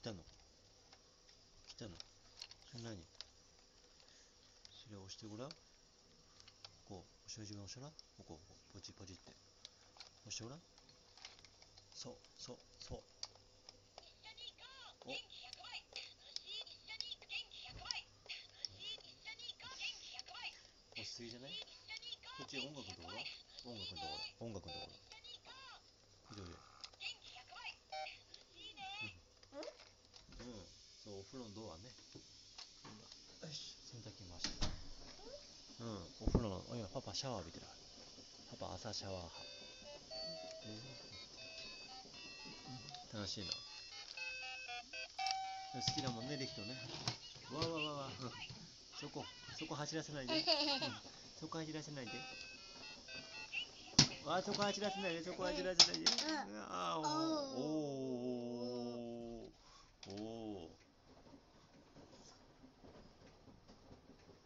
来たの？来たの？それ何？それ押してごらん？こう押し自分押したらこここうポチポチって。押してごらん？そうそうそう。お押しすぎじゃない？こっち音楽のところ音楽のところ？音楽のところうんそうお風呂のドアね。洗濯機回して。うん。お風呂の今パパシャワー浴びてる。パパ朝シャワー派。楽しいな。好きだもんねリフトね。わわわわ。うんそこそこ走らせないで、うん、そこ走らせないで。わあそこ走らせないでそこ走らせないで、ああおー